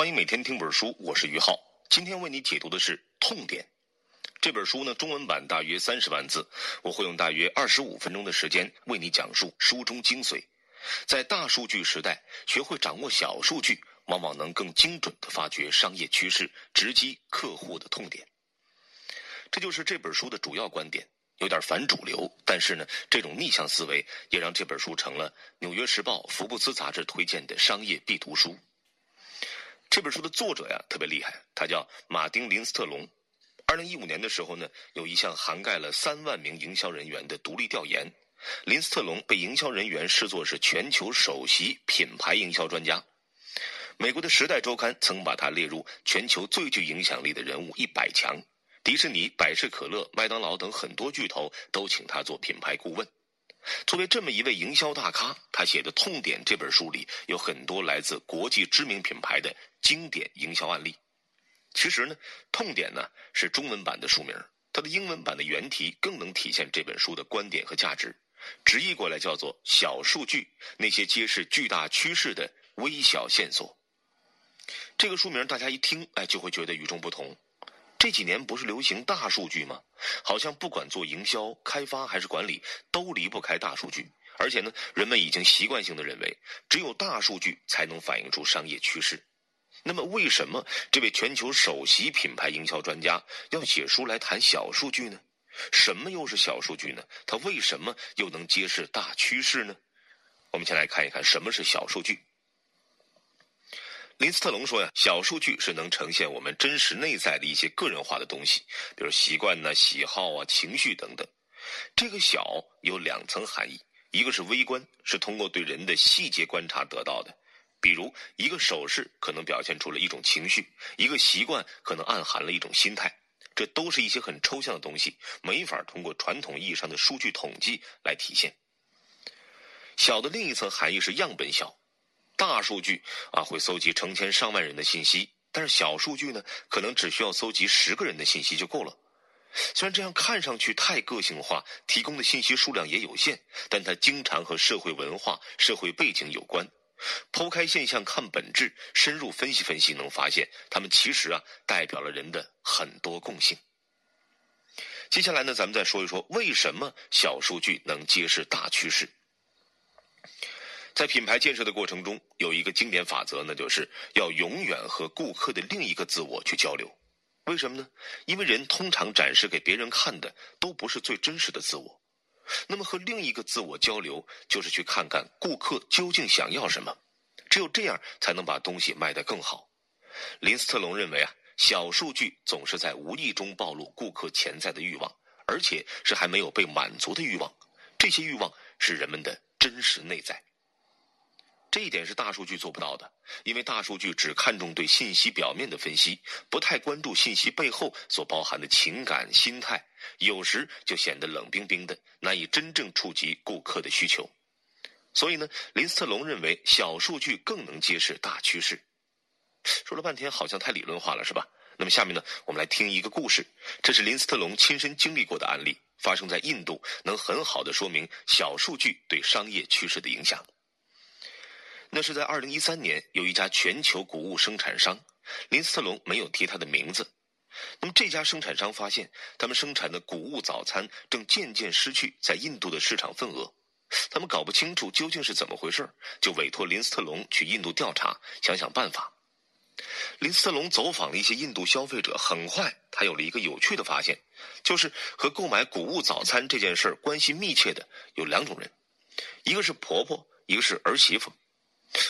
欢迎每天听本书，我是于浩。今天为你解读的是《痛点》这本书呢，中文版大约三十万字，我会用大约二十五分钟的时间为你讲述书中精髓。在大数据时代，学会掌握小数据，往往能更精准地发掘商业趋势，直击客户的痛点。这就是这本书的主要观点，有点反主流，但是呢，这种逆向思维也让这本书成了《纽约时报》、福布斯杂志推荐的商业必读书。这本书的作者呀特别厉害，他叫马丁·林斯特龙。二零一五年的时候呢，有一项涵盖了三万名营销人员的独立调研，林斯特龙被营销人员视作是全球首席品牌营销专家。美国的《时代周刊》曾把他列入全球最具影响力的人物一百强，迪士尼、百事可乐、麦当劳等很多巨头都请他做品牌顾问。作为这么一位营销大咖，他写的《痛点》这本书里有很多来自国际知名品牌的经典营销案例。其实呢，《痛点》呢是中文版的书名，它的英文版的原题更能体现这本书的观点和价值。直译过来叫做“小数据”，那些揭示巨大趋势的微小线索。这个书名大家一听，哎，就会觉得与众不同。这几年不是流行大数据吗？好像不管做营销、开发还是管理，都离不开大数据。而且呢，人们已经习惯性的认为，只有大数据才能反映出商业趋势。那么，为什么这位全球首席品牌营销专家要写书来谈小数据呢？什么又是小数据呢？它为什么又能揭示大趋势呢？我们先来看一看什么是小数据。林斯特龙说呀，小数据是能呈现我们真实内在的一些个人化的东西，比如习惯呢、喜好啊、情绪等等。这个小有两层含义，一个是微观，是通过对人的细节观察得到的，比如一个手势可能表现出了一种情绪，一个习惯可能暗含了一种心态，这都是一些很抽象的东西，没法通过传统意义上的数据统计来体现。小的另一层含义是样本小。大数据啊，会搜集成千上万人的信息，但是小数据呢，可能只需要搜集十个人的信息就够了。虽然这样看上去太个性化，提供的信息数量也有限，但它经常和社会文化、社会背景有关。剖开现象看本质，深入分析分析，能发现它们其实啊，代表了人的很多共性。接下来呢，咱们再说一说为什么小数据能揭示大趋势。在品牌建设的过程中，有一个经典法则，那就是要永远和顾客的另一个自我去交流。为什么呢？因为人通常展示给别人看的都不是最真实的自我。那么和另一个自我交流，就是去看看顾客究竟想要什么。只有这样，才能把东西卖得更好。林斯特龙认为啊，小数据总是在无意中暴露顾客潜在的欲望，而且是还没有被满足的欲望。这些欲望是人们的真实内在。这一点是大数据做不到的，因为大数据只看重对信息表面的分析，不太关注信息背后所包含的情感、心态，有时就显得冷冰冰的，难以真正触及顾客的需求。所以呢，林斯特龙认为小数据更能揭示大趋势。说了半天，好像太理论化了，是吧？那么下面呢，我们来听一个故事，这是林斯特龙亲身经历过的案例，发生在印度，能很好的说明小数据对商业趋势的影响。那是在二零一三年，有一家全球谷物生产商，林斯特龙没有提他的名字。那么这家生产商发现，他们生产的谷物早餐正渐渐失去在印度的市场份额。他们搞不清楚究竟是怎么回事，就委托林斯特龙去印度调查，想想办法。林斯特龙走访了一些印度消费者，很快他有了一个有趣的发现，就是和购买谷物早餐这件事儿关系密切的有两种人，一个是婆婆，一个是儿媳妇。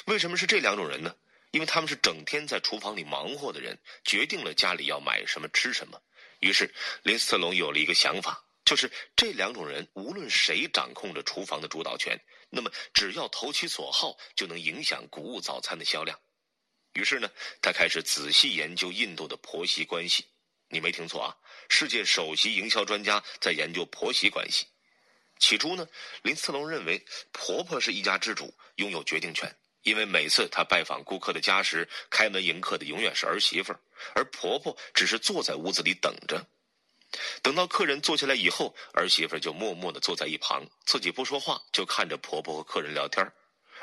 为什么是这两种人呢？因为他们是整天在厨房里忙活的人，决定了家里要买什么吃什么。于是林斯特龙有了一个想法，就是这两种人无论谁掌控着厨房的主导权，那么只要投其所好，就能影响谷物早餐的销量。于是呢，他开始仔细研究印度的婆媳关系。你没听错啊，世界首席营销专家在研究婆媳关系。起初呢，林斯特龙认为婆婆是一家之主，拥有决定权。因为每次他拜访顾客的家时，开门迎客的永远是儿媳妇儿，而婆婆只是坐在屋子里等着。等到客人坐下来以后，儿媳妇就默默的坐在一旁，自己不说话，就看着婆婆和客人聊天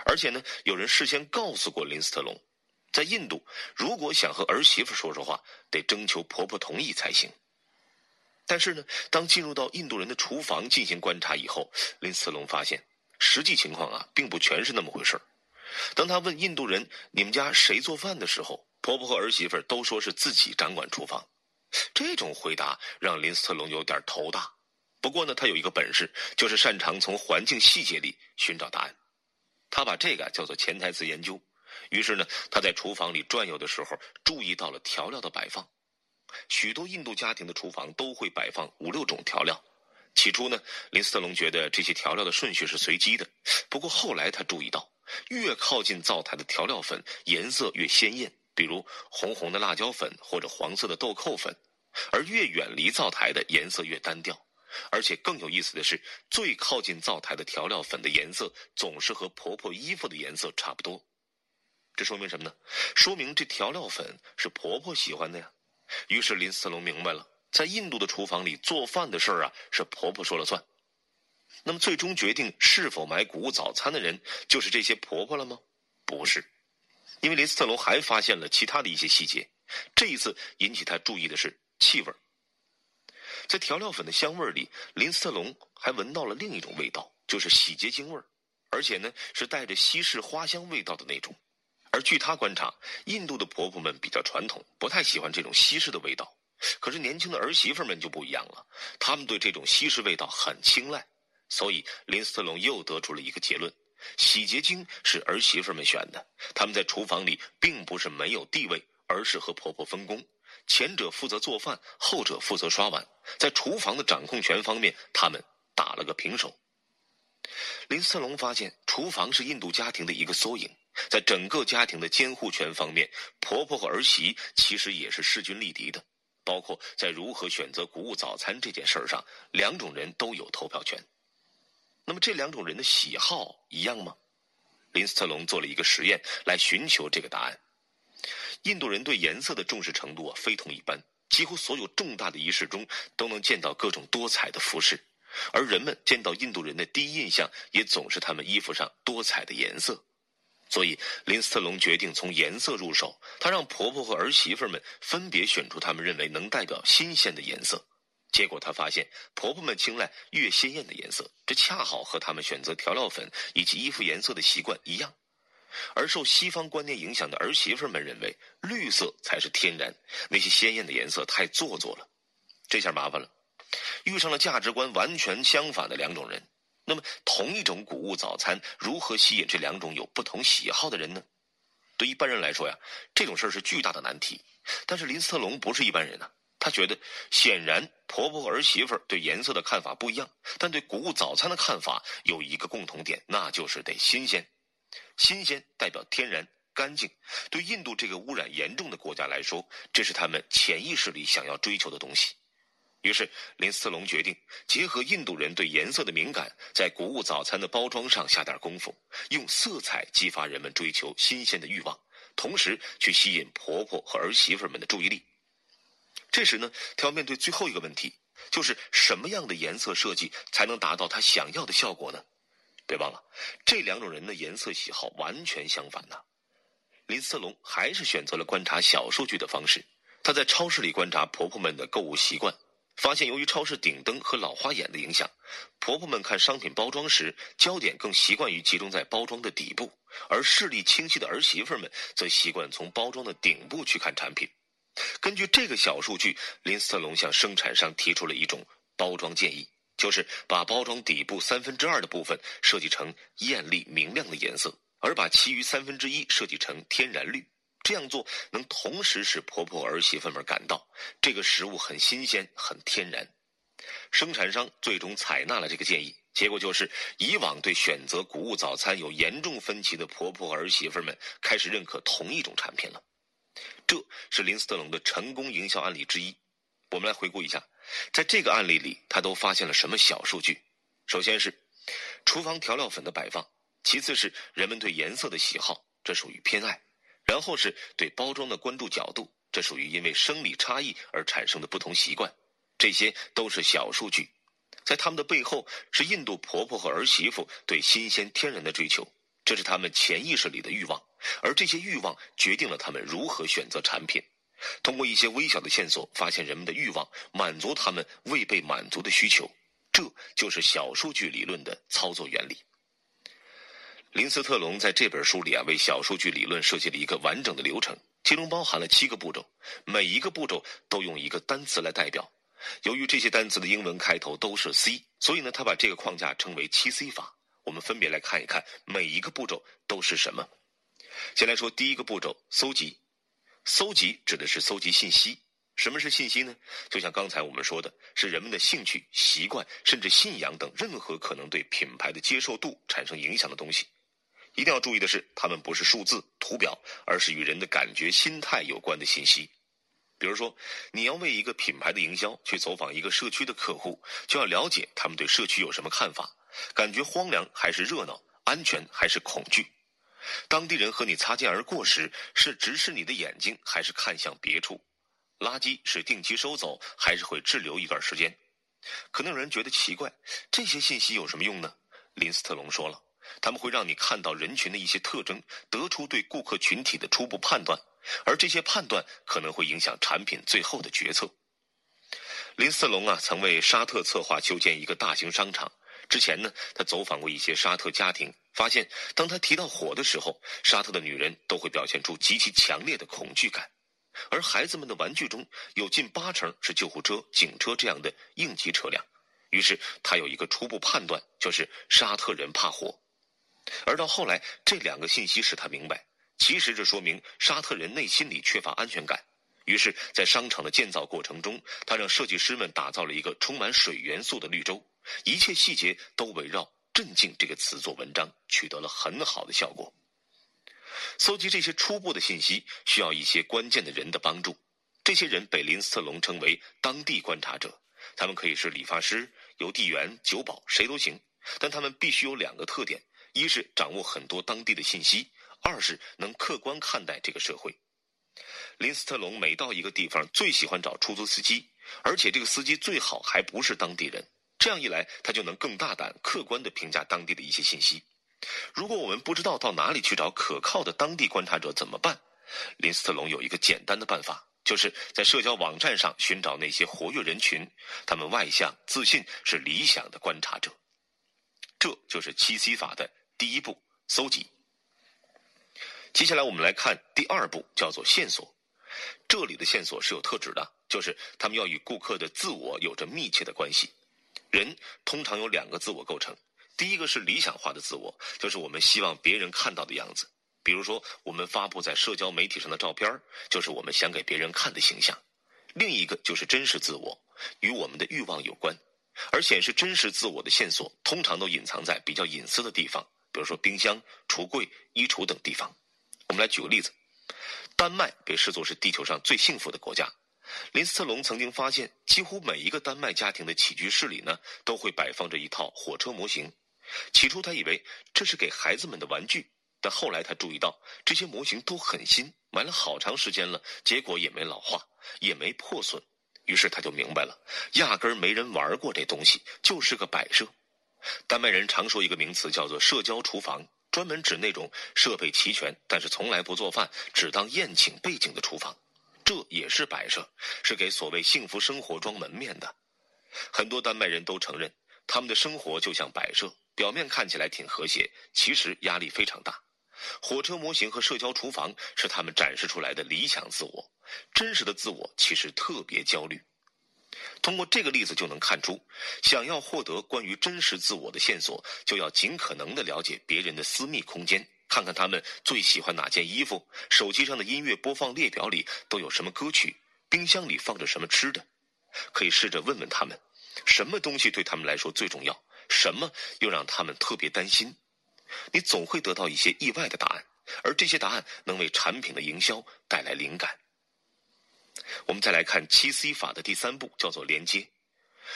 而且呢，有人事先告诉过林斯特龙，在印度，如果想和儿媳妇说说话，得征求婆婆同意才行。但是呢，当进入到印度人的厨房进行观察以后，林斯特隆发现，实际情况啊，并不全是那么回事当他问印度人“你们家谁做饭”的时候，婆婆和儿媳妇都说是自己掌管厨房。这种回答让林斯特隆有点头大。不过呢，他有一个本事，就是擅长从环境细节里寻找答案。他把这个叫做潜台词研究。于是呢，他在厨房里转悠的时候，注意到了调料的摆放。许多印度家庭的厨房都会摆放五六种调料。起初呢，林斯特龙觉得这些调料的顺序是随机的。不过后来他注意到，越靠近灶台的调料粉颜色越鲜艳，比如红红的辣椒粉或者黄色的豆蔻粉；而越远离灶台的颜色越单调。而且更有意思的是，最靠近灶台的调料粉的颜色总是和婆婆衣服的颜色差不多。这说明什么呢？说明这调料粉是婆婆喜欢的呀。于是林思龙明白了，在印度的厨房里做饭的事儿啊，是婆婆说了算。那么，最终决定是否买谷物早餐的人，就是这些婆婆了吗？不是，因为林斯特龙还发现了其他的一些细节。这一次引起他注意的是气味。在调料粉的香味里，林斯特龙还闻到了另一种味道，就是洗洁精味儿，而且呢是带着西式花香味道的那种。而据他观察，印度的婆婆们比较传统，不太喜欢这种西式的味道。可是年轻的儿媳妇们就不一样了，她们对这种西式味道很青睐。所以林斯特龙又得出了一个结论：洗洁精是儿媳妇们选的。他们在厨房里并不是没有地位，而是和婆婆分工，前者负责做饭，后者负责刷碗。在厨房的掌控权方面，他们打了个平手。林斯特龙发现，厨房是印度家庭的一个缩影。在整个家庭的监护权方面，婆婆和儿媳其实也是势均力敌的。包括在如何选择谷物早餐这件事儿上，两种人都有投票权。那么这两种人的喜好一样吗？林斯特龙做了一个实验来寻求这个答案。印度人对颜色的重视程度啊非同一般，几乎所有重大的仪式中都能见到各种多彩的服饰，而人们见到印度人的第一印象也总是他们衣服上多彩的颜色。所以，林斯特龙决定从颜色入手。他让婆婆和儿媳妇们分别选出他们认为能代表新鲜的颜色。结果，他发现婆婆们青睐越鲜艳的颜色，这恰好和他们选择调料粉以及衣服颜色的习惯一样。而受西方观念影响的儿媳妇们认为绿色才是天然，那些鲜艳的颜色太做作了。这下麻烦了，遇上了价值观完全相反的两种人。那么，同一种谷物早餐如何吸引这两种有不同喜好的人呢？对一般人来说呀，这种事儿是巨大的难题。但是林斯特龙不是一般人呐，他觉得显然婆婆和儿媳妇对颜色的看法不一样，但对谷物早餐的看法有一个共同点，那就是得新鲜。新鲜代表天然、干净。对印度这个污染严重的国家来说，这是他们潜意识里想要追求的东西。于是，林斯特龙决定结合印度人对颜色的敏感，在谷物早餐的包装上下点功夫，用色彩激发人们追求新鲜的欲望，同时去吸引婆婆和儿媳妇们的注意力。这时呢，他要面对最后一个问题，就是什么样的颜色设计才能达到他想要的效果呢？别忘了，这两种人的颜色喜好完全相反呢。林斯特龙还是选择了观察小数据的方式，他在超市里观察婆婆们的购物习惯。发现，由于超市顶灯和老花眼的影响，婆婆们看商品包装时，焦点更习惯于集中在包装的底部，而视力清晰的儿媳妇们则习惯从包装的顶部去看产品。根据这个小数据，林斯特龙向生产商提出了一种包装建议，就是把包装底部三分之二的部分设计成艳丽明亮的颜色，而把其余三分之一设计成天然绿。这样做能同时使婆婆儿媳妇们感到这个食物很新鲜、很天然。生产商最终采纳了这个建议，结果就是以往对选择谷物早餐有严重分歧的婆婆儿媳妇们开始认可同一种产品了。这是林斯特龙的成功营销案例之一。我们来回顾一下，在这个案例里，他都发现了什么小数据？首先是厨房调料粉的摆放，其次是人们对颜色的喜好，这属于偏爱。然后是对包装的关注角度，这属于因为生理差异而产生的不同习惯，这些都是小数据，在他们的背后是印度婆婆和儿媳妇对新鲜天然的追求，这是他们潜意识里的欲望，而这些欲望决定了他们如何选择产品。通过一些微小的线索，发现人们的欲望，满足他们未被满足的需求，这就是小数据理论的操作原理。林斯特龙在这本书里啊，为小数据理论设计了一个完整的流程，其中包含了七个步骤，每一个步骤都用一个单词来代表。由于这些单词的英文开头都是 C，所以呢，他把这个框架称为七 C 法。我们分别来看一看每一个步骤都是什么。先来说第一个步骤：搜集。搜集指的是搜集信息。什么是信息呢？就像刚才我们说的，是人们的兴趣、习惯，甚至信仰等任何可能对品牌的接受度产生影响的东西。一定要注意的是，它们不是数字、图表，而是与人的感觉、心态有关的信息。比如说，你要为一个品牌的营销去走访一个社区的客户，就要了解他们对社区有什么看法，感觉荒凉还是热闹，安全还是恐惧。当地人和你擦肩而过时，是直视你的眼睛，还是看向别处？垃圾是定期收走，还是会滞留一段时间？可能有人觉得奇怪，这些信息有什么用呢？林斯特龙说了，他们会让你看到人群的一些特征，得出对顾客群体的初步判断，而这些判断可能会影响产品最后的决策。林斯特龙啊，曾为沙特策划修建一个大型商场。之前呢，他走访过一些沙特家庭，发现当他提到火的时候，沙特的女人都会表现出极其强烈的恐惧感，而孩子们的玩具中有近八成是救护车、警车这样的应急车辆。于是他有一个初步判断，就是沙特人怕火。而到后来，这两个信息使他明白，其实这说明沙特人内心里缺乏安全感。于是，在商场的建造过程中，他让设计师们打造了一个充满水元素的绿洲。一切细节都围绕“镇静”这个词做文章，取得了很好的效果。搜集这些初步的信息需要一些关键的人的帮助，这些人被林斯特龙称为当地观察者。他们可以是理发师、邮递员、酒保，谁都行。但他们必须有两个特点：一是掌握很多当地的信息；二是能客观看待这个社会。林斯特龙每到一个地方，最喜欢找出租司机，而且这个司机最好还不是当地人。这样一来，他就能更大胆、客观地评价当地的一些信息。如果我们不知道到哪里去找可靠的当地观察者怎么办？林斯特龙有一个简单的办法，就是在社交网站上寻找那些活跃人群，他们外向、自信，是理想的观察者。这就是七 C 法的第一步：搜集。接下来我们来看第二步，叫做线索。这里的线索是有特指的，就是他们要与顾客的自我有着密切的关系。人通常有两个自我构成，第一个是理想化的自我，就是我们希望别人看到的样子。比如说，我们发布在社交媒体上的照片，就是我们想给别人看的形象。另一个就是真实自我，与我们的欲望有关。而显示真实自我的线索，通常都隐藏在比较隐私的地方，比如说冰箱、橱柜、衣橱等地方。我们来举个例子，丹麦被视作是地球上最幸福的国家。林斯特龙曾经发现，几乎每一个丹麦家庭的起居室里呢，都会摆放着一套火车模型。起初他以为这是给孩子们的玩具，但后来他注意到这些模型都很新，买了好长时间了，结果也没老化，也没破损。于是他就明白了，压根儿没人玩过这东西，就是个摆设。丹麦人常说一个名词叫做“社交厨房”，专门指那种设备齐全，但是从来不做饭，只当宴请背景的厨房。这也是摆设，是给所谓幸福生活装门面的。很多丹麦人都承认，他们的生活就像摆设，表面看起来挺和谐，其实压力非常大。火车模型和社交厨房是他们展示出来的理想自我，真实的自我其实特别焦虑。通过这个例子就能看出，想要获得关于真实自我的线索，就要尽可能的了解别人的私密空间。看看他们最喜欢哪件衣服，手机上的音乐播放列表里都有什么歌曲，冰箱里放着什么吃的，可以试着问问他们，什么东西对他们来说最重要，什么又让他们特别担心。你总会得到一些意外的答案，而这些答案能为产品的营销带来灵感。我们再来看七 C 法的第三步，叫做连接。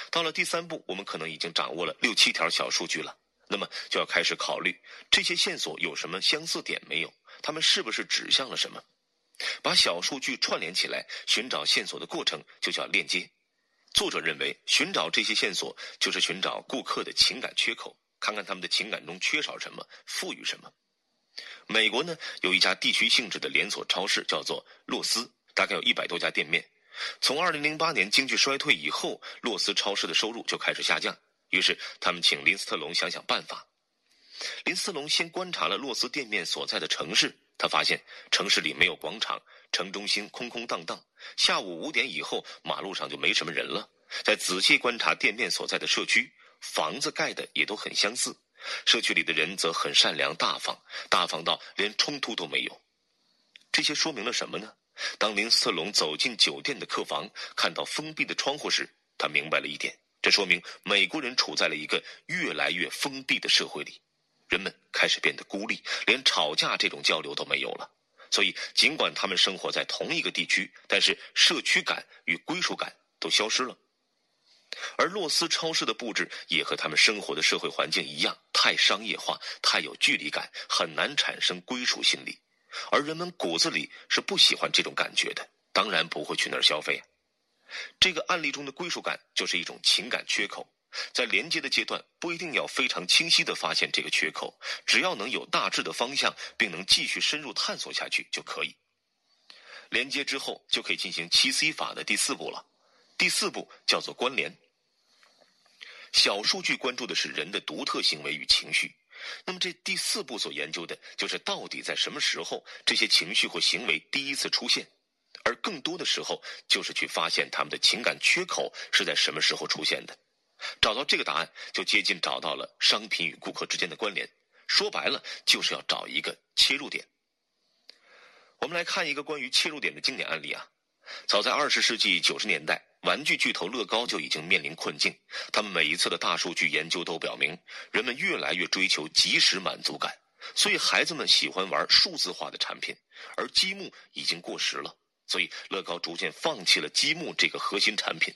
到了第三步，我们可能已经掌握了六七条小数据了。那么就要开始考虑这些线索有什么相似点没有？它们是不是指向了什么？把小数据串联起来，寻找线索的过程就叫链接。作者认为，寻找这些线索就是寻找顾客的情感缺口，看看他们的情感中缺少什么，赋予什么。美国呢有一家地区性质的连锁超市，叫做洛斯，大概有一百多家店面。从二零零八年经济衰退以后，洛斯超市的收入就开始下降。于是他们请林斯特龙想想办法。林斯特龙先观察了洛斯店面所在的城市，他发现城市里没有广场，城中心空空荡荡。下午五点以后，马路上就没什么人了。再仔细观察店面所在的社区，房子盖的也都很相似。社区里的人则很善良大方，大方到连冲突都没有。这些说明了什么呢？当林斯特龙走进酒店的客房，看到封闭的窗户时，他明白了一点：这说明美国人处在了一个越来越封闭的社会里，人们开始变得孤立，连吵架这种交流都没有了。所以，尽管他们生活在同一个地区，但是社区感与归属感都消失了。而洛斯超市的布置也和他们生活的社会环境一样，太商业化，太有距离感，很难产生归属心理。而人们骨子里是不喜欢这种感觉的，当然不会去那儿消费。这个案例中的归属感就是一种情感缺口，在连接的阶段不一定要非常清晰地发现这个缺口，只要能有大致的方向，并能继续深入探索下去就可以。连接之后就可以进行七 C 法的第四步了，第四步叫做关联。小数据关注的是人的独特行为与情绪，那么这第四步所研究的就是到底在什么时候这些情绪或行为第一次出现，而更多的时候就是去发现他们的情感缺口是在什么时候出现的。找到这个答案，就接近找到了商品与顾客之间的关联。说白了，就是要找一个切入点。我们来看一个关于切入点的经典案例啊，早在二十世纪九十年代。玩具巨头乐高就已经面临困境，他们每一次的大数据研究都表明，人们越来越追求即时满足感，所以孩子们喜欢玩数字化的产品，而积木已经过时了，所以乐高逐渐放弃了积木这个核心产品。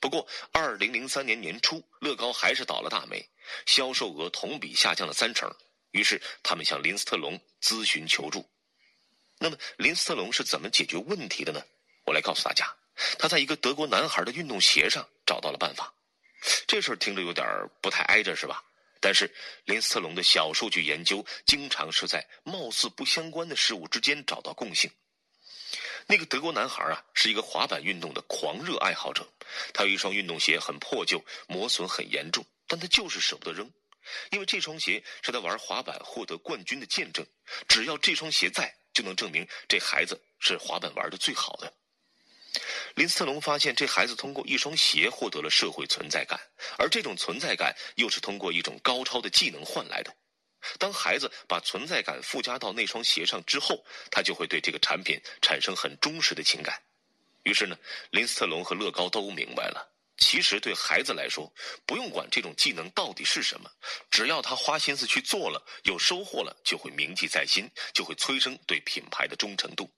不过，二零零三年年初，乐高还是倒了大霉，销售额同比下降了三成，于是他们向林斯特龙咨询求助。那么，林斯特龙是怎么解决问题的呢？我来告诉大家。他在一个德国男孩的运动鞋上找到了办法，这事儿听着有点不太挨着，是吧？但是林斯特龙的小数据研究经常是在貌似不相关的事物之间找到共性。那个德国男孩啊，是一个滑板运动的狂热爱好者，他有一双运动鞋很破旧，磨损很严重，但他就是舍不得扔，因为这双鞋是他玩滑板获得冠军的见证。只要这双鞋在，就能证明这孩子是滑板玩的最好的。林斯特龙发现，这孩子通过一双鞋获得了社会存在感，而这种存在感又是通过一种高超的技能换来的。当孩子把存在感附加到那双鞋上之后，他就会对这个产品产生很忠实的情感。于是呢，林斯特龙和乐高都明白了，其实对孩子来说，不用管这种技能到底是什么，只要他花心思去做了，有收获了，就会铭记在心，就会催生对品牌的忠诚度。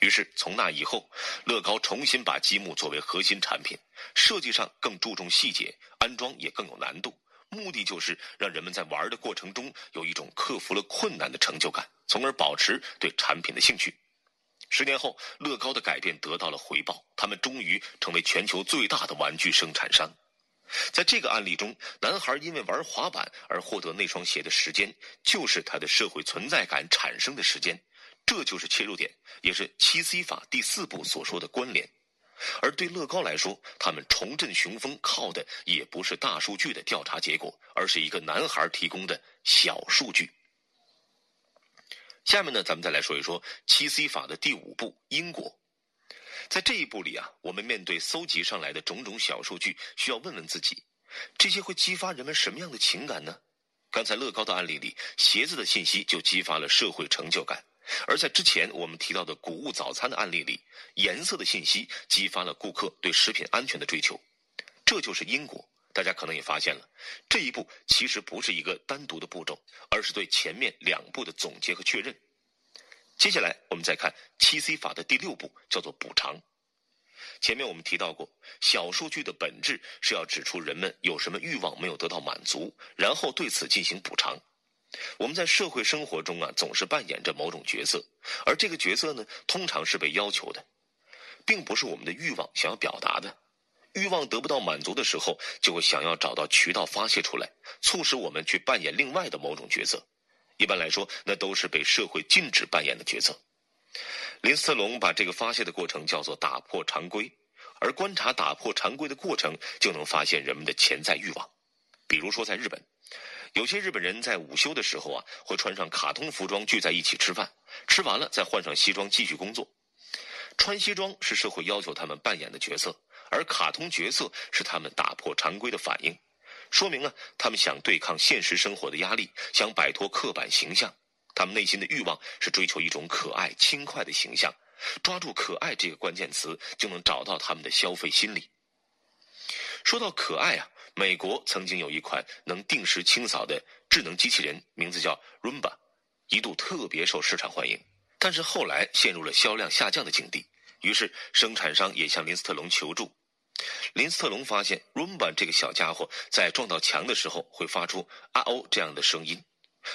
于是，从那以后，乐高重新把积木作为核心产品，设计上更注重细节，安装也更有难度，目的就是让人们在玩的过程中有一种克服了困难的成就感，从而保持对产品的兴趣。十年后，乐高的改变得到了回报，他们终于成为全球最大的玩具生产商。在这个案例中，男孩因为玩滑板而获得那双鞋的时间，就是他的社会存在感产生的时间。这就是切入点，也是七 C 法第四步所说的关联。而对乐高来说，他们重振雄风靠的也不是大数据的调查结果，而是一个男孩提供的小数据。下面呢，咱们再来说一说七 C 法的第五步——因果。在这一步里啊，我们面对搜集上来的种种小数据，需要问问自己：这些会激发人们什么样的情感呢？刚才乐高的案例里，鞋子的信息就激发了社会成就感。而在之前我们提到的谷物早餐的案例里，颜色的信息激发了顾客对食品安全的追求，这就是因果。大家可能也发现了，这一步其实不是一个单独的步骤，而是对前面两步的总结和确认。接下来我们再看七 C 法的第六步，叫做补偿。前面我们提到过，小数据的本质是要指出人们有什么欲望没有得到满足，然后对此进行补偿。我们在社会生活中啊，总是扮演着某种角色，而这个角色呢，通常是被要求的，并不是我们的欲望想要表达的。欲望得不到满足的时候，就会想要找到渠道发泄出来，促使我们去扮演另外的某种角色。一般来说，那都是被社会禁止扮演的角色。林斯特龙把这个发泄的过程叫做打破常规，而观察打破常规的过程，就能发现人们的潜在欲望。比如说，在日本，有些日本人在午休的时候啊，会穿上卡通服装聚在一起吃饭，吃完了再换上西装继续工作。穿西装是社会要求他们扮演的角色，而卡通角色是他们打破常规的反应，说明啊，他们想对抗现实生活的压力，想摆脱刻板形象。他们内心的欲望是追求一种可爱、轻快的形象，抓住“可爱”这个关键词，就能找到他们的消费心理。说到可爱啊，美国曾经有一款能定时清扫的智能机器人，名字叫 Roomba，一度特别受市场欢迎。但是后来陷入了销量下降的境地，于是生产商也向林斯特龙求助。林斯特龙发现 Roomba 这个小家伙在撞到墙的时候会发出“啊哦”这样的声音。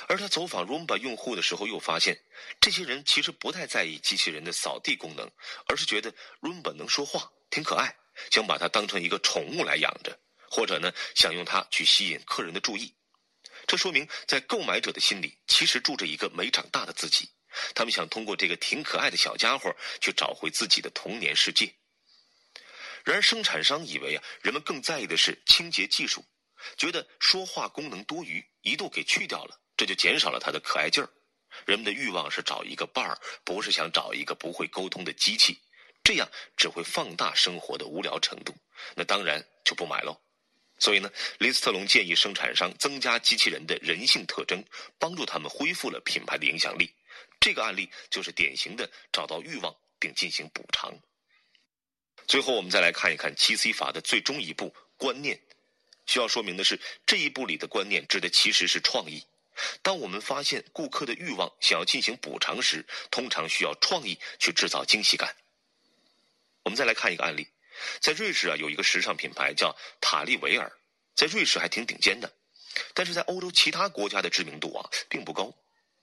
而他走访 Roomba 用户的时候，又发现，这些人其实不太在意机器人的扫地功能，而是觉得 Roomba 能说话，挺可爱，想把它当成一个宠物来养着，或者呢，想用它去吸引客人的注意。这说明，在购买者的心里，其实住着一个没长大的自己，他们想通过这个挺可爱的小家伙，去找回自己的童年世界。然而，生产商以为啊，人们更在意的是清洁技术，觉得说话功能多余，一度给去掉了。这就减少了他的可爱劲儿。人们的欲望是找一个伴儿，不是想找一个不会沟通的机器，这样只会放大生活的无聊程度。那当然就不买喽。所以呢，林斯特龙建议生产商增加机器人的人性特征，帮助他们恢复了品牌的影响力。这个案例就是典型的找到欲望并进行补偿。最后，我们再来看一看七 C 法的最终一步——观念。需要说明的是，这一步里的观念指的其实是创意。当我们发现顾客的欲望想要进行补偿时，通常需要创意去制造惊喜感。我们再来看一个案例，在瑞士啊，有一个时尚品牌叫塔利维尔，在瑞士还挺顶尖的，但是在欧洲其他国家的知名度啊并不高。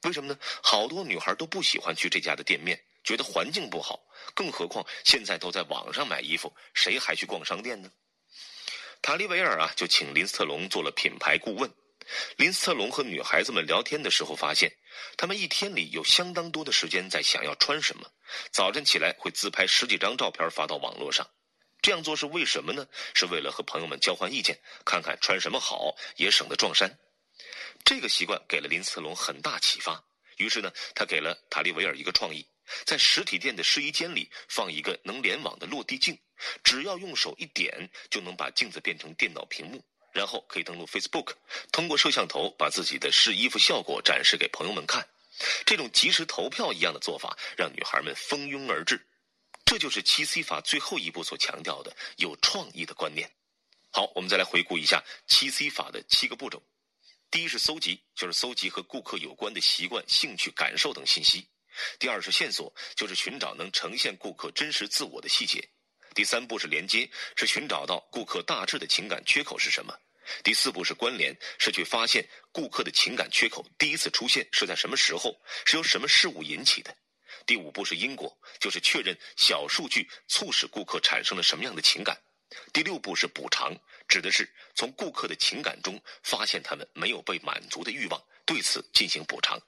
为什么呢？好多女孩都不喜欢去这家的店面，觉得环境不好，更何况现在都在网上买衣服，谁还去逛商店呢？塔利维尔啊，就请林斯特龙做了品牌顾问。林斯特龙和女孩子们聊天的时候，发现他们一天里有相当多的时间在想要穿什么。早晨起来会自拍十几张照片发到网络上，这样做是为什么呢？是为了和朋友们交换意见，看看穿什么好，也省得撞衫。这个习惯给了林斯特龙很大启发。于是呢，他给了塔利维尔一个创意，在实体店的试衣间里放一个能联网的落地镜，只要用手一点，就能把镜子变成电脑屏幕。然后可以登录 Facebook，通过摄像头把自己的试衣服效果展示给朋友们看。这种即时投票一样的做法，让女孩们蜂拥而至。这就是七 C 法最后一步所强调的有创意的观念。好，我们再来回顾一下七 C 法的七个步骤。第一是搜集，就是搜集和顾客有关的习惯、兴趣、感受等信息。第二是线索，就是寻找能呈现顾客真实自我的细节。第三步是连接，是寻找到顾客大致的情感缺口是什么。第四步是关联，是去发现顾客的情感缺口第一次出现是在什么时候，是由什么事物引起的。第五步是因果，就是确认小数据促使顾客产生了什么样的情感。第六步是补偿，指的是从顾客的情感中发现他们没有被满足的欲望，对此进行补偿。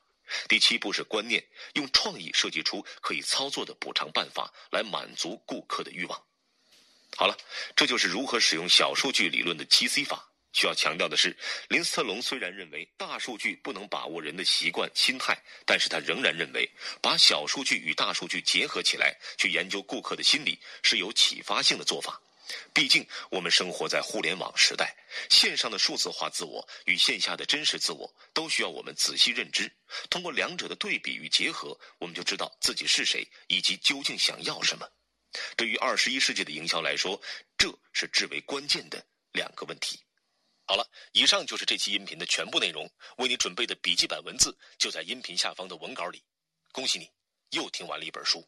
第七步是观念，用创意设计出可以操作的补偿办法来满足顾客的欲望。好了，这就是如何使用小数据理论的七 C 法。需要强调的是，林斯特龙虽然认为大数据不能把握人的习惯、心态，但是他仍然认为，把小数据与大数据结合起来，去研究顾客的心理是有启发性的做法。毕竟，我们生活在互联网时代，线上的数字化自我与线下的真实自我都需要我们仔细认知。通过两者的对比与结合，我们就知道自己是谁，以及究竟想要什么。对于二十一世纪的营销来说，这是至为关键的两个问题。好了，以上就是这期音频的全部内容。为你准备的笔记本文字就在音频下方的文稿里。恭喜你，又听完了一本书。